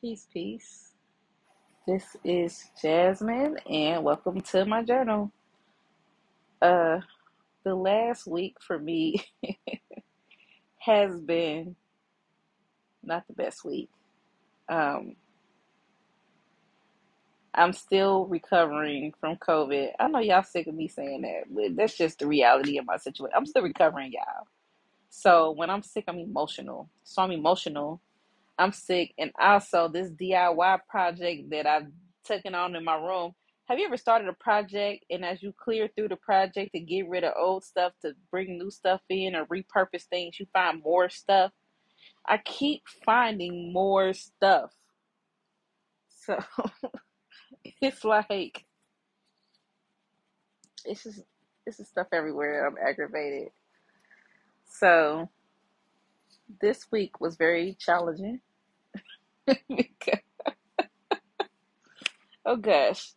Peace, peace. This is Jasmine, and welcome to my journal. Uh, the last week for me has been not the best week. Um, I'm still recovering from COVID. I know y'all sick of me saying that, but that's just the reality of my situation. I'm still recovering, y'all. So when I'm sick, I'm emotional. So I'm emotional. I'm sick, and also this DIY project that I've taken on in my room. Have you ever started a project and as you clear through the project to get rid of old stuff to bring new stuff in or repurpose things, you find more stuff? I keep finding more stuff. So it's like it's just it's just stuff everywhere. I'm aggravated. So this week was very challenging. Oh gosh.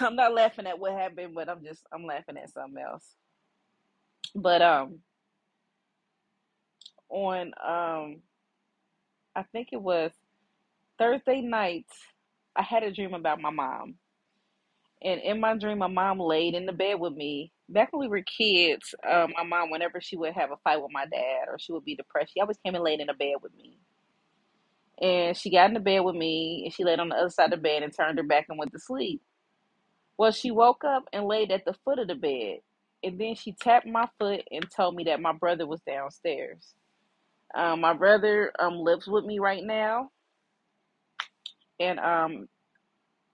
I'm not laughing at what happened, but I'm just I'm laughing at something else. But um on um I think it was Thursday night, I had a dream about my mom. And in my dream, my mom laid in the bed with me. Back when we were kids, um, my mom, whenever she would have a fight with my dad or she would be depressed, she always came and laid in the bed with me. And she got in the bed with me and she laid on the other side of the bed and turned her back and went to sleep. Well, she woke up and laid at the foot of the bed. And then she tapped my foot and told me that my brother was downstairs. Um, my brother um, lives with me right now. And um,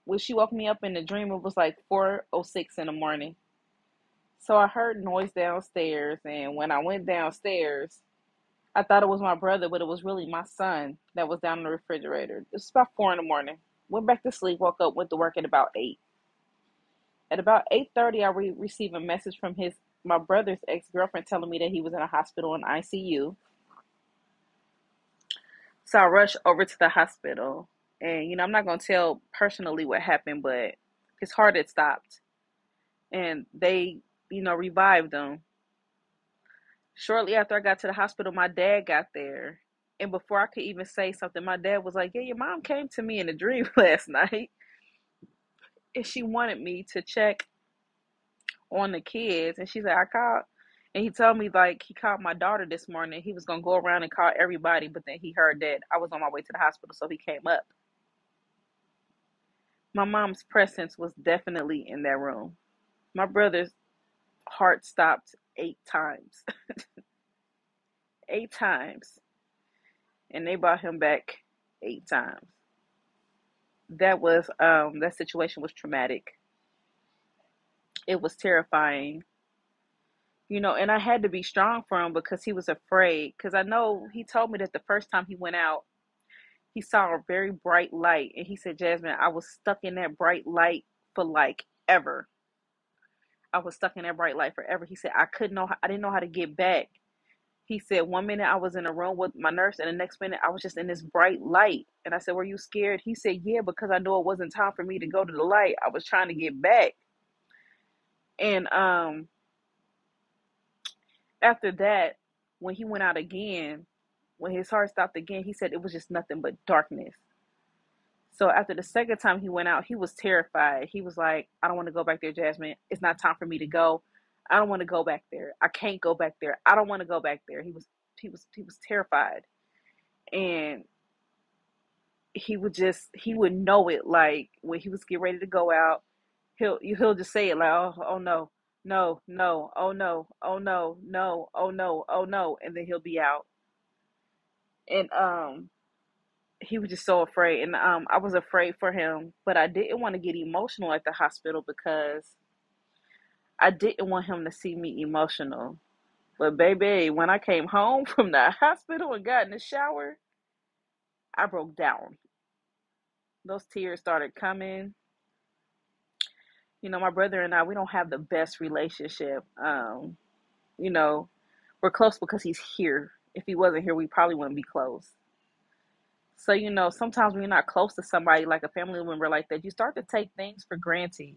when she woke me up in the dream, it was like 4.06 in the morning. So I heard noise downstairs. And when I went downstairs, I thought it was my brother, but it was really my son that was down in the refrigerator. It was about 4 in the morning. Went back to sleep, woke up, went to work at about 8. At about 8.30, I re- received a message from his my brother's ex-girlfriend telling me that he was in a hospital in ICU. So I rushed over to the hospital. And, you know, I'm not to tell personally what happened, but his heart had stopped. And they, you know, revived him. Shortly after I got to the hospital, my dad got there. And before I could even say something, my dad was like, Yeah, your mom came to me in a dream last night. And she wanted me to check on the kids. And she said, I called. And he told me, like, he called my daughter this morning. He was going to go around and call everybody. But then he heard that I was on my way to the hospital. So he came up. My mom's presence was definitely in that room. My brother's heart stopped eight times. eight times. And they brought him back eight times. That was um that situation was traumatic. It was terrifying. You know, and I had to be strong for him because he was afraid. Because I know he told me that the first time he went out, he saw a very bright light. And he said, Jasmine, I was stuck in that bright light for like ever. I was stuck in that bright light forever. He said, I couldn't know, I didn't know how to get back. He said, one minute I was in a room with my nurse, and the next minute I was just in this bright light. And I said, Were you scared? He said, Yeah, because I knew it wasn't time for me to go to the light. I was trying to get back. And um after that, when he went out again, when his heart stopped again, he said it was just nothing but darkness. So after the second time he went out, he was terrified. He was like, I don't want to go back there, Jasmine. It's not time for me to go. I don't want to go back there. I can't go back there. I don't want to go back there. He was he was he was terrified. And he would just he would know it like when he was getting ready to go out, he'll he'll just say it like, Oh, oh no, no, no, oh no, oh no, no, oh no, oh no, and then he'll be out. And um he was just so afraid and um I was afraid for him, but I didn't want to get emotional at the hospital because I didn't want him to see me emotional. But baby, when I came home from the hospital and got in the shower, I broke down. Those tears started coming. You know, my brother and I, we don't have the best relationship. Um, you know, we're close because he's here. If he wasn't here, we probably wouldn't be close. So, you know, sometimes when you're not close to somebody like a family member like that, you start to take things for granted.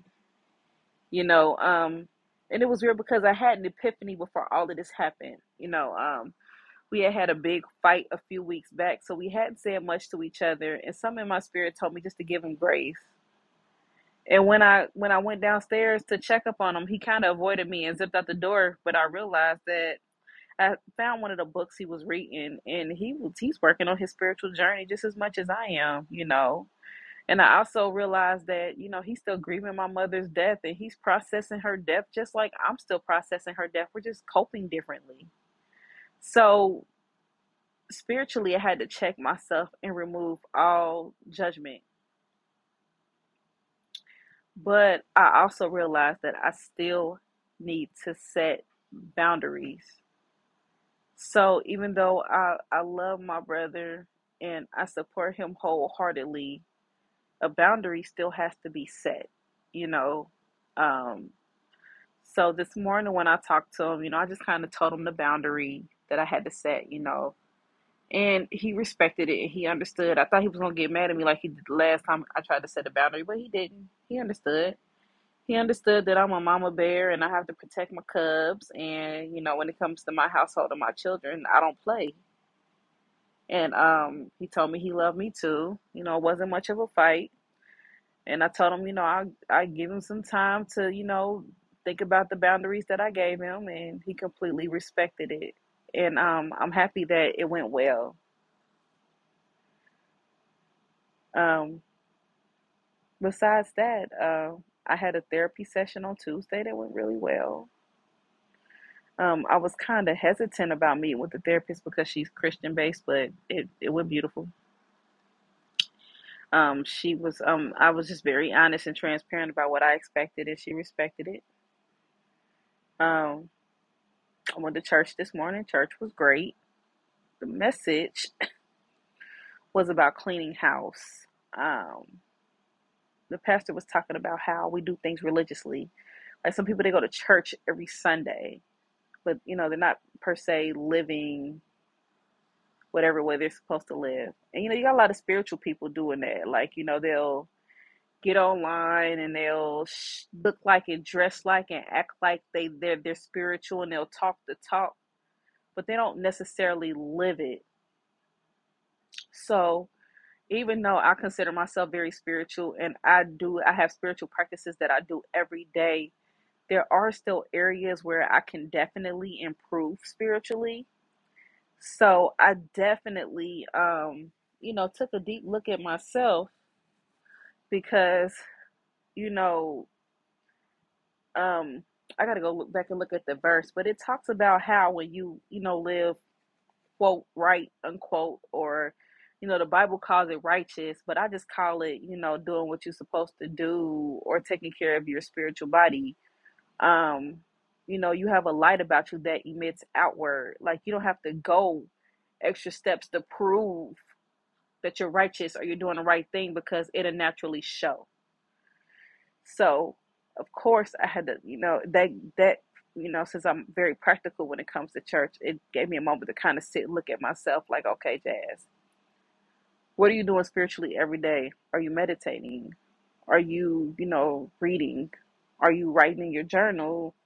You know, um, and it was weird because I had an epiphany before all of this happened. You know, um, We had had a big fight a few weeks back, so we hadn't said much to each other. And something in my spirit told me just to give him grace. And when I when I went downstairs to check up on him, he kind of avoided me and zipped out the door. But I realized that I found one of the books he was reading, and he was he's working on his spiritual journey just as much as I am, you know. And I also realized that you know he's still grieving my mother's death, and he's processing her death just like I'm still processing her death. We're just coping differently. So spiritually, I had to check myself and remove all judgment. But I also realized that I still need to set boundaries. So even though I, I love my brother and I support him wholeheartedly, a boundary still has to be set, you know. Um, so this morning when I talked to him, you know, I just kind of told him the boundary that I had to set, you know, and he respected it and he understood. I thought he was gonna get mad at me like he did the last time I tried to set a boundary, but he didn't. He understood. He understood that I'm a mama bear and I have to protect my cubs. And you know, when it comes to my household and my children, I don't play. And um, he told me he loved me too. You know, it wasn't much of a fight. And I told him, you know, I I give him some time to, you know, think about the boundaries that I gave him, and he completely respected it. And um, I'm happy that it went well. Um, besides that, uh, I had a therapy session on Tuesday that went really well. Um, I was kind of hesitant about meeting with the therapist because she's Christian based, but it, it went beautiful. Um, she was um, I was just very honest and transparent about what I expected, and she respected it. Um, I went to church this morning. Church was great. The message was about cleaning house. Um, the pastor was talking about how we do things religiously. Like some people, they go to church every Sunday, but you know they're not per se living whatever way they're supposed to live. And you know you got a lot of spiritual people doing that. Like you know they'll get online and they'll sh- look like and dress like and act like they they're they're spiritual and they'll talk the talk, but they don't necessarily live it. So even though I consider myself very spiritual and I do I have spiritual practices that I do every day, there are still areas where I can definitely improve spiritually. So I definitely um you know took a deep look at myself because you know um I got to go look back and look at the verse, but it talks about how when you you know live quote right unquote or you know the bible calls it righteous but i just call it you know doing what you're supposed to do or taking care of your spiritual body. Um you know you have a light about you that emits outward. Like you don't have to go extra steps to prove that you're righteous or you're doing the right thing because it'll naturally show. So of course i had to you know that that you know since i'm very practical when it comes to church it gave me a moment to kind of sit and look at myself like okay jazz what are you doing spiritually every day? Are you meditating? Are you, you know, reading? Are you writing in your journal?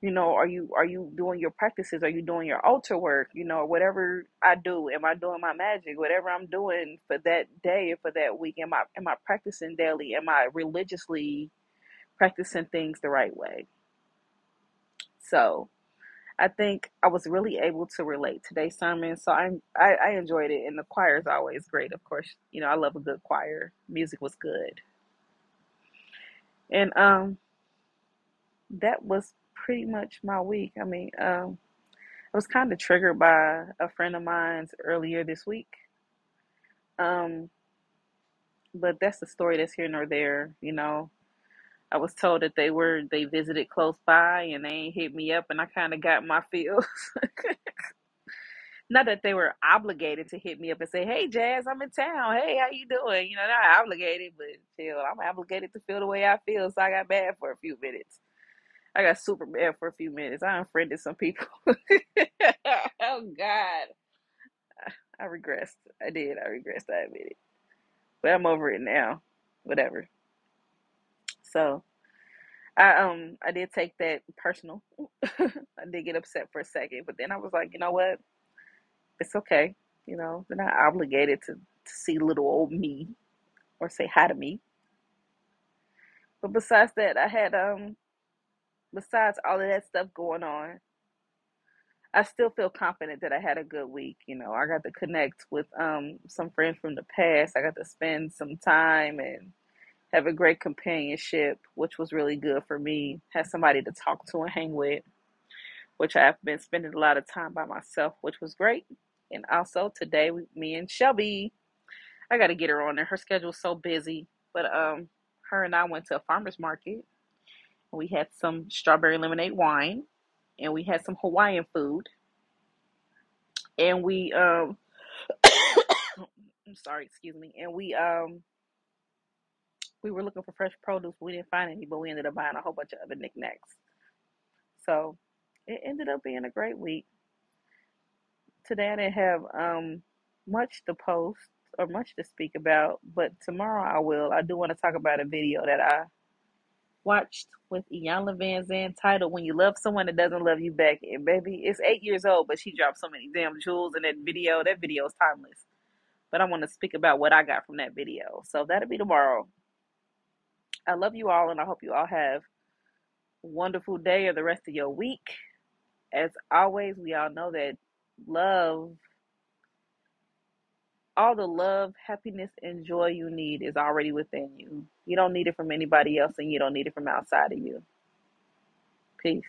You know, are you are you doing your practices? Are you doing your altar work? You know, whatever I do, am I doing my magic? Whatever I'm doing for that day or for that week, am I am I practicing daily? Am I religiously practicing things the right way? So I think I was really able to relate today's sermon, so I, I I enjoyed it, and the choir is always great. Of course, you know I love a good choir. Music was good, and um that was pretty much my week. I mean, um I was kind of triggered by a friend of mine's earlier this week, um but that's the story that's here nor there. You know, I was told that they were they visited close by and they hit me up, and I kind of got my feels. Not that they were obligated to hit me up and say, "Hey, Jazz, I'm in town. Hey, how you doing?" You know, not obligated, but chill. I'm obligated to feel the way I feel, so I got mad for a few minutes. I got super mad for a few minutes. I unfriended some people. oh God, I regressed. I did. I regressed. I admit it, but I'm over it now. Whatever. So I um I did take that personal. I did get upset for a second, but then I was like, you know what? It's okay. You know, they're not obligated to, to see little old me or say hi to me. But besides that, I had um besides all of that stuff going on, I still feel confident that I had a good week. You know, I got to connect with um some friends from the past. I got to spend some time and have a great companionship, which was really good for me. Had somebody to talk to and hang with, which I've been spending a lot of time by myself, which was great. And also today, me and Shelby, I got to get her on there. Her schedule's so busy, but um, her and I went to a farmer's market. We had some strawberry lemonade wine, and we had some Hawaiian food, and we um, I'm sorry, excuse me, and we um, we were looking for fresh produce. We didn't find any, but we ended up buying a whole bunch of other knickknacks. So it ended up being a great week. Today I didn't have um much to post or much to speak about, but tomorrow I will. I do want to talk about a video that I watched with Iyanla Vanzant titled When You Love Someone That Doesn't Love You Back. And baby, it's eight years old, but she dropped so many damn jewels in that video. That video is timeless. But I want to speak about what I got from that video. So that'll be tomorrow. I love you all and I hope you all have a wonderful day or the rest of your week. As always, we all know that love, all the love, happiness, and joy you need is already within you. You don't need it from anybody else and you don't need it from outside of you. Peace.